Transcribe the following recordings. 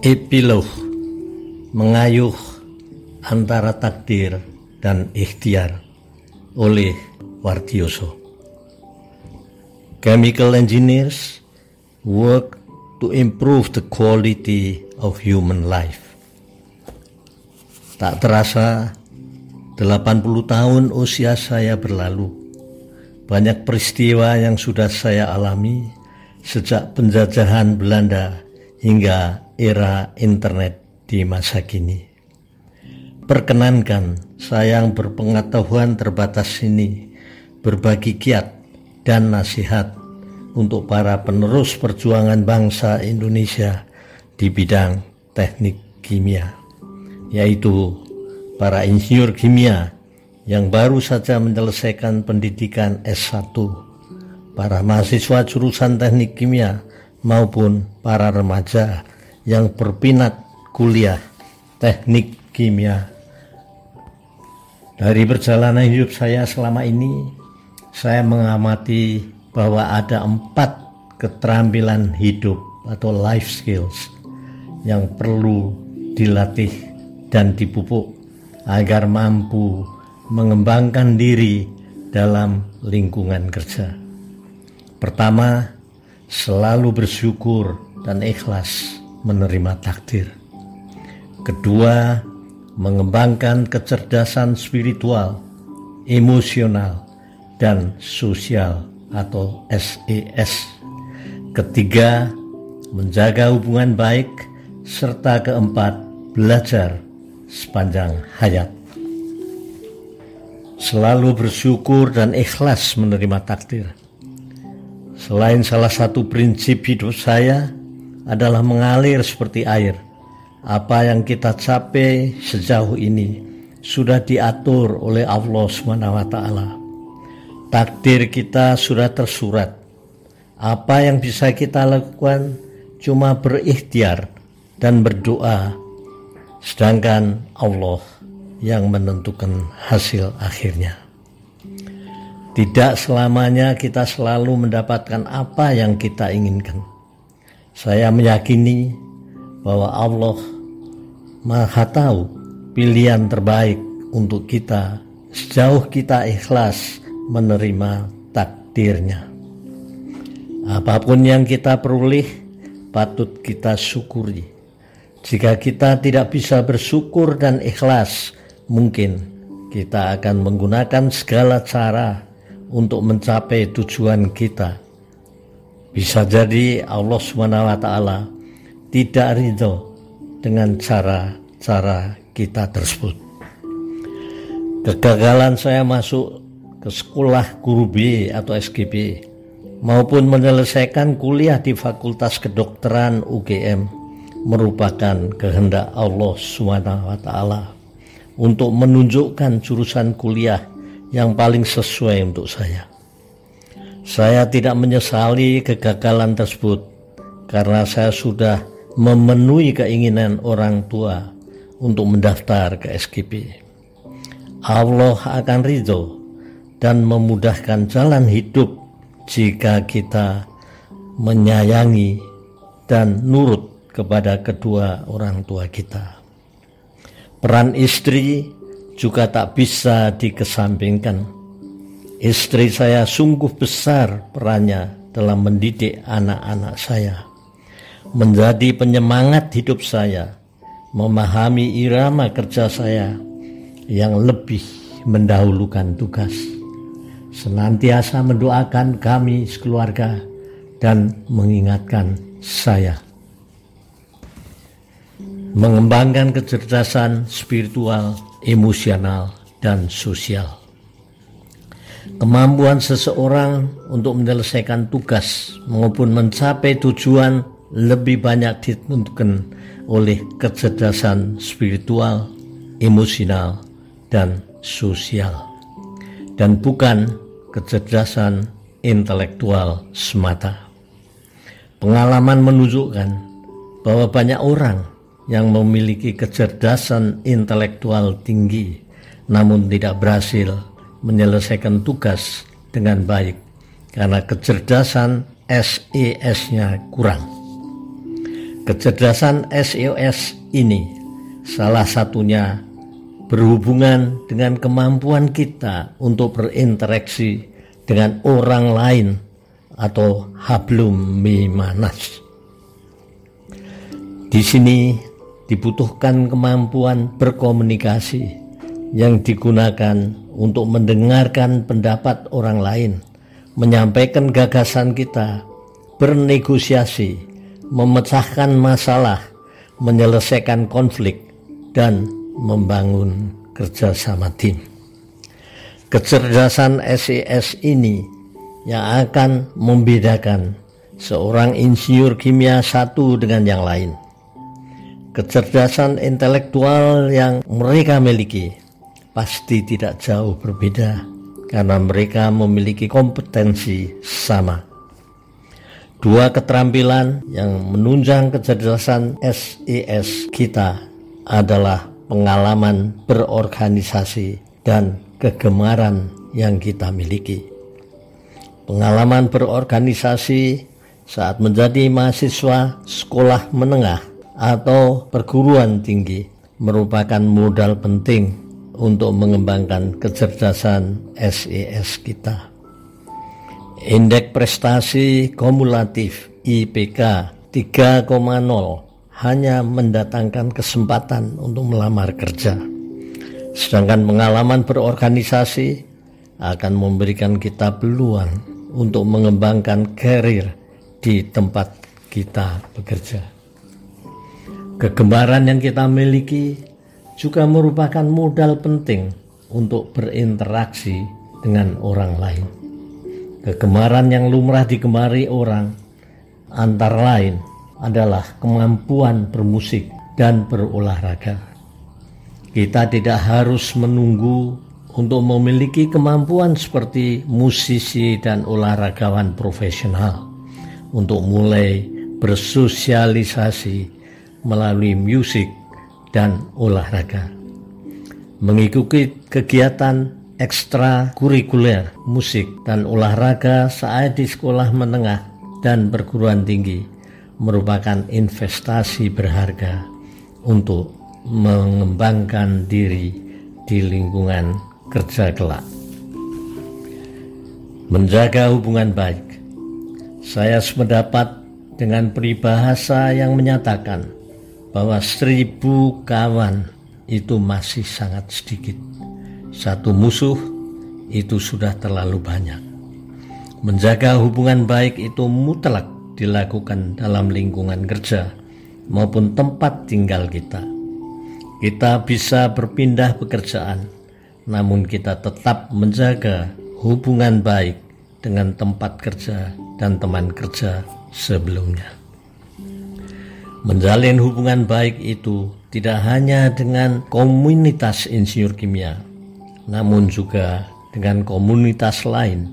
Epilog Mengayuh antara takdir dan ikhtiar oleh Wardioso Chemical engineers work to improve the quality of human life. Tak terasa 80 tahun usia saya berlalu. Banyak peristiwa yang sudah saya alami sejak penjajahan Belanda hingga era internet di masa kini. Perkenankan saya yang berpengetahuan terbatas ini berbagi kiat dan nasihat untuk para penerus perjuangan bangsa Indonesia di bidang teknik kimia, yaitu para insinyur kimia yang baru saja menyelesaikan pendidikan S1, para mahasiswa jurusan teknik kimia maupun para remaja yang berpinat kuliah teknik kimia. Dari perjalanan hidup saya selama ini, saya mengamati bahwa ada empat keterampilan hidup atau life skills yang perlu dilatih dan dipupuk agar mampu mengembangkan diri dalam lingkungan kerja. Pertama, selalu bersyukur dan ikhlas menerima takdir. Kedua, mengembangkan kecerdasan spiritual, emosional, dan sosial atau SES. E Ketiga, menjaga hubungan baik, serta keempat, belajar sepanjang hayat. Selalu bersyukur dan ikhlas menerima takdir. Selain salah satu prinsip hidup saya, adalah mengalir seperti air. Apa yang kita capai sejauh ini sudah diatur oleh Allah SWT. Takdir kita sudah tersurat. Apa yang bisa kita lakukan cuma berikhtiar dan berdoa, sedangkan Allah yang menentukan hasil akhirnya. Tidak selamanya kita selalu mendapatkan apa yang kita inginkan saya meyakini bahwa Allah Maha Tahu pilihan terbaik untuk kita sejauh kita ikhlas menerima takdirnya. Apa pun yang kita peroleh patut kita syukuri. Jika kita tidak bisa bersyukur dan ikhlas, mungkin kita akan menggunakan segala cara untuk mencapai tujuan kita bisa jadi Allah SWT tidak ridho dengan cara-cara kita tersebut. Kegagalan saya masuk ke sekolah guru B atau SGB maupun menyelesaikan kuliah di Fakultas Kedokteran UGM merupakan kehendak Allah SWT untuk menunjukkan jurusan kuliah yang paling sesuai untuk saya. Saya tidak menyesali kegagalan tersebut karena saya sudah memenuhi keinginan orang tua untuk mendaftar ke SKP. Allah akan ridho dan memudahkan jalan hidup jika kita menyayangi dan nurut kepada kedua orang tua kita. Peran istri juga tak bisa dikesampingkan Istri saya sungguh besar perannya dalam mendidik anak-anak saya, menjadi penyemangat hidup saya, memahami irama kerja saya yang lebih mendahulukan tugas, senantiasa mendoakan kami sekeluarga dan mengingatkan saya. Mengembangkan kecerdasan spiritual, emosional, dan sosial Kemampuan seseorang untuk menyelesaikan tugas maupun mencapai tujuan lebih banyak ditentukan oleh kecerdasan spiritual, emosional, dan sosial, dan bukan kecerdasan intelektual semata. Pengalaman menunjukkan bahwa banyak orang yang memiliki kecerdasan intelektual tinggi namun tidak berhasil menyelesaikan tugas dengan baik karena kecerdasan SES-nya kurang. Kecerdasan SEOS ini salah satunya berhubungan dengan kemampuan kita untuk berinteraksi dengan orang lain atau hablum mimanas. Di sini dibutuhkan kemampuan berkomunikasi yang digunakan untuk mendengarkan pendapat orang lain, menyampaikan gagasan kita, bernegosiasi, memecahkan masalah, menyelesaikan konflik, dan membangun kerjasama tim. Kecerdasan SES ini yang akan membedakan seorang insinyur kimia satu dengan yang lain. Kecerdasan intelektual yang mereka miliki pasti tidak jauh berbeda karena mereka memiliki kompetensi sama. Dua keterampilan yang menunjang kecerdasan SES kita adalah pengalaman berorganisasi dan kegemaran yang kita miliki. Pengalaman berorganisasi saat menjadi mahasiswa sekolah menengah atau perguruan tinggi merupakan modal penting untuk mengembangkan kecerdasan SES kita. Indeks prestasi kumulatif IPK 3,0 hanya mendatangkan kesempatan untuk melamar kerja. Sedangkan pengalaman berorganisasi akan memberikan kita peluang untuk mengembangkan karir di tempat kita bekerja. Kegemaran yang kita miliki juga merupakan modal penting untuk berinteraksi dengan orang lain. Kegemaran yang lumrah digemari orang antara lain adalah kemampuan bermusik dan berolahraga. Kita tidak harus menunggu untuk memiliki kemampuan seperti musisi dan olahragawan profesional untuk mulai bersosialisasi melalui musik dan olahraga. Mengikuti kegiatan ekstrakurikuler, musik, dan olahraga saat di sekolah menengah dan perguruan tinggi merupakan investasi berharga untuk mengembangkan diri di lingkungan kerja kelak. Menjaga hubungan baik. Saya sependapat dengan peribahasa yang menyatakan bahwa seribu kawan itu masih sangat sedikit satu musuh itu sudah terlalu banyak. Menjaga hubungan baik itu mutlak dilakukan dalam lingkungan kerja maupun tempat tinggal kita. Kita bisa berpindah pekerjaan, namun kita tetap menjaga hubungan baik dengan tempat kerja dan teman kerja sebelumnya. Menjalin hubungan baik itu tidak hanya dengan komunitas insinyur kimia, namun juga dengan komunitas lain.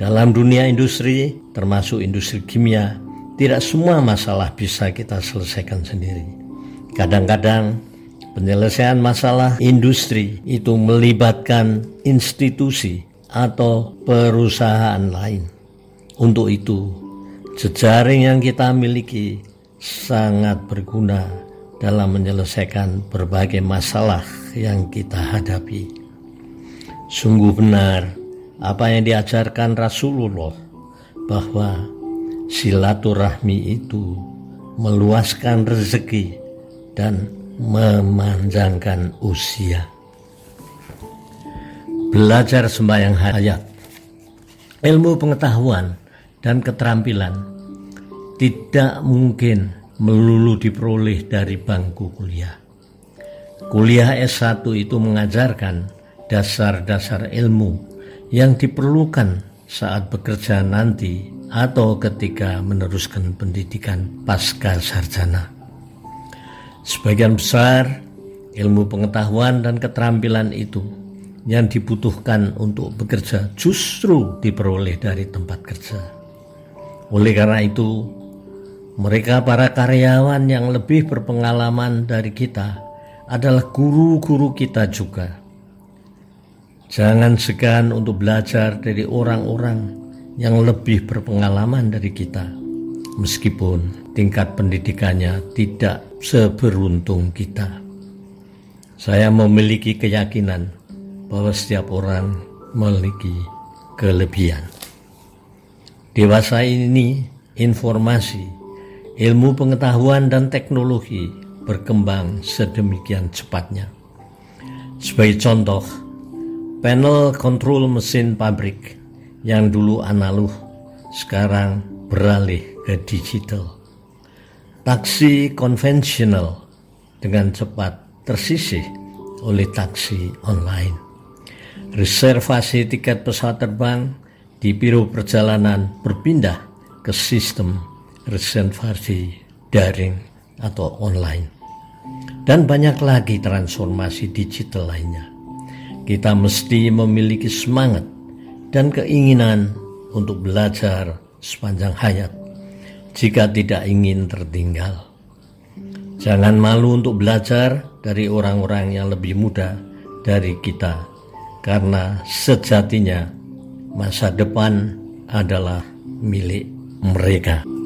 Dalam dunia industri, termasuk industri kimia, tidak semua masalah bisa kita selesaikan sendiri. Kadang-kadang penyelesaian masalah industri itu melibatkan institusi atau perusahaan lain. Untuk itu, jejaring yang kita miliki sangat berguna dalam menyelesaikan berbagai masalah yang kita hadapi. Sungguh benar apa yang diajarkan Rasulullah bahwa silaturahmi itu meluaskan rezeki dan memanjangkan usia. Belajar sembahyang hayat, ilmu pengetahuan dan keterampilan tidak mungkin melulu diperoleh dari bangku kuliah. Kuliah S1 itu mengajarkan dasar-dasar ilmu yang diperlukan saat bekerja nanti atau ketika meneruskan pendidikan pasca sarjana. Sebagian besar ilmu pengetahuan dan keterampilan itu yang dibutuhkan untuk bekerja justru diperoleh dari tempat kerja. Oleh karena itu, mereka para karyawan yang lebih berpengalaman dari kita adalah guru-guru kita juga Jangan segan untuk belajar dari orang-orang yang lebih berpengalaman dari kita. meskipun tingkat pendidikannya tidak seberuntung kita. Saya memiliki keyakinan bahwa setiap orang memiliki kelebihan. Dewasa ini informasi, ilmu pengetahuan dan teknologi berkembang sedemikian cepatnya. Sebagai contoh, panel kontrol mesin pabrik yang dulu analog sekarang beralih ke digital. Taksi konvensional dengan cepat tersisih oleh taksi online. Reservasi tiket pesawat terbang di biro perjalanan berpindah ke sistem reservasi daring atau online. Dan banyak lagi transformasi digital lainnya. Kita mesti memiliki semangat dan keinginan untuk belajar sepanjang hayat jika tidak ingin tertinggal. Jangan malu untuk belajar dari orang-orang yang lebih muda dari kita, karena sejatinya masa depan adalah milik mereka.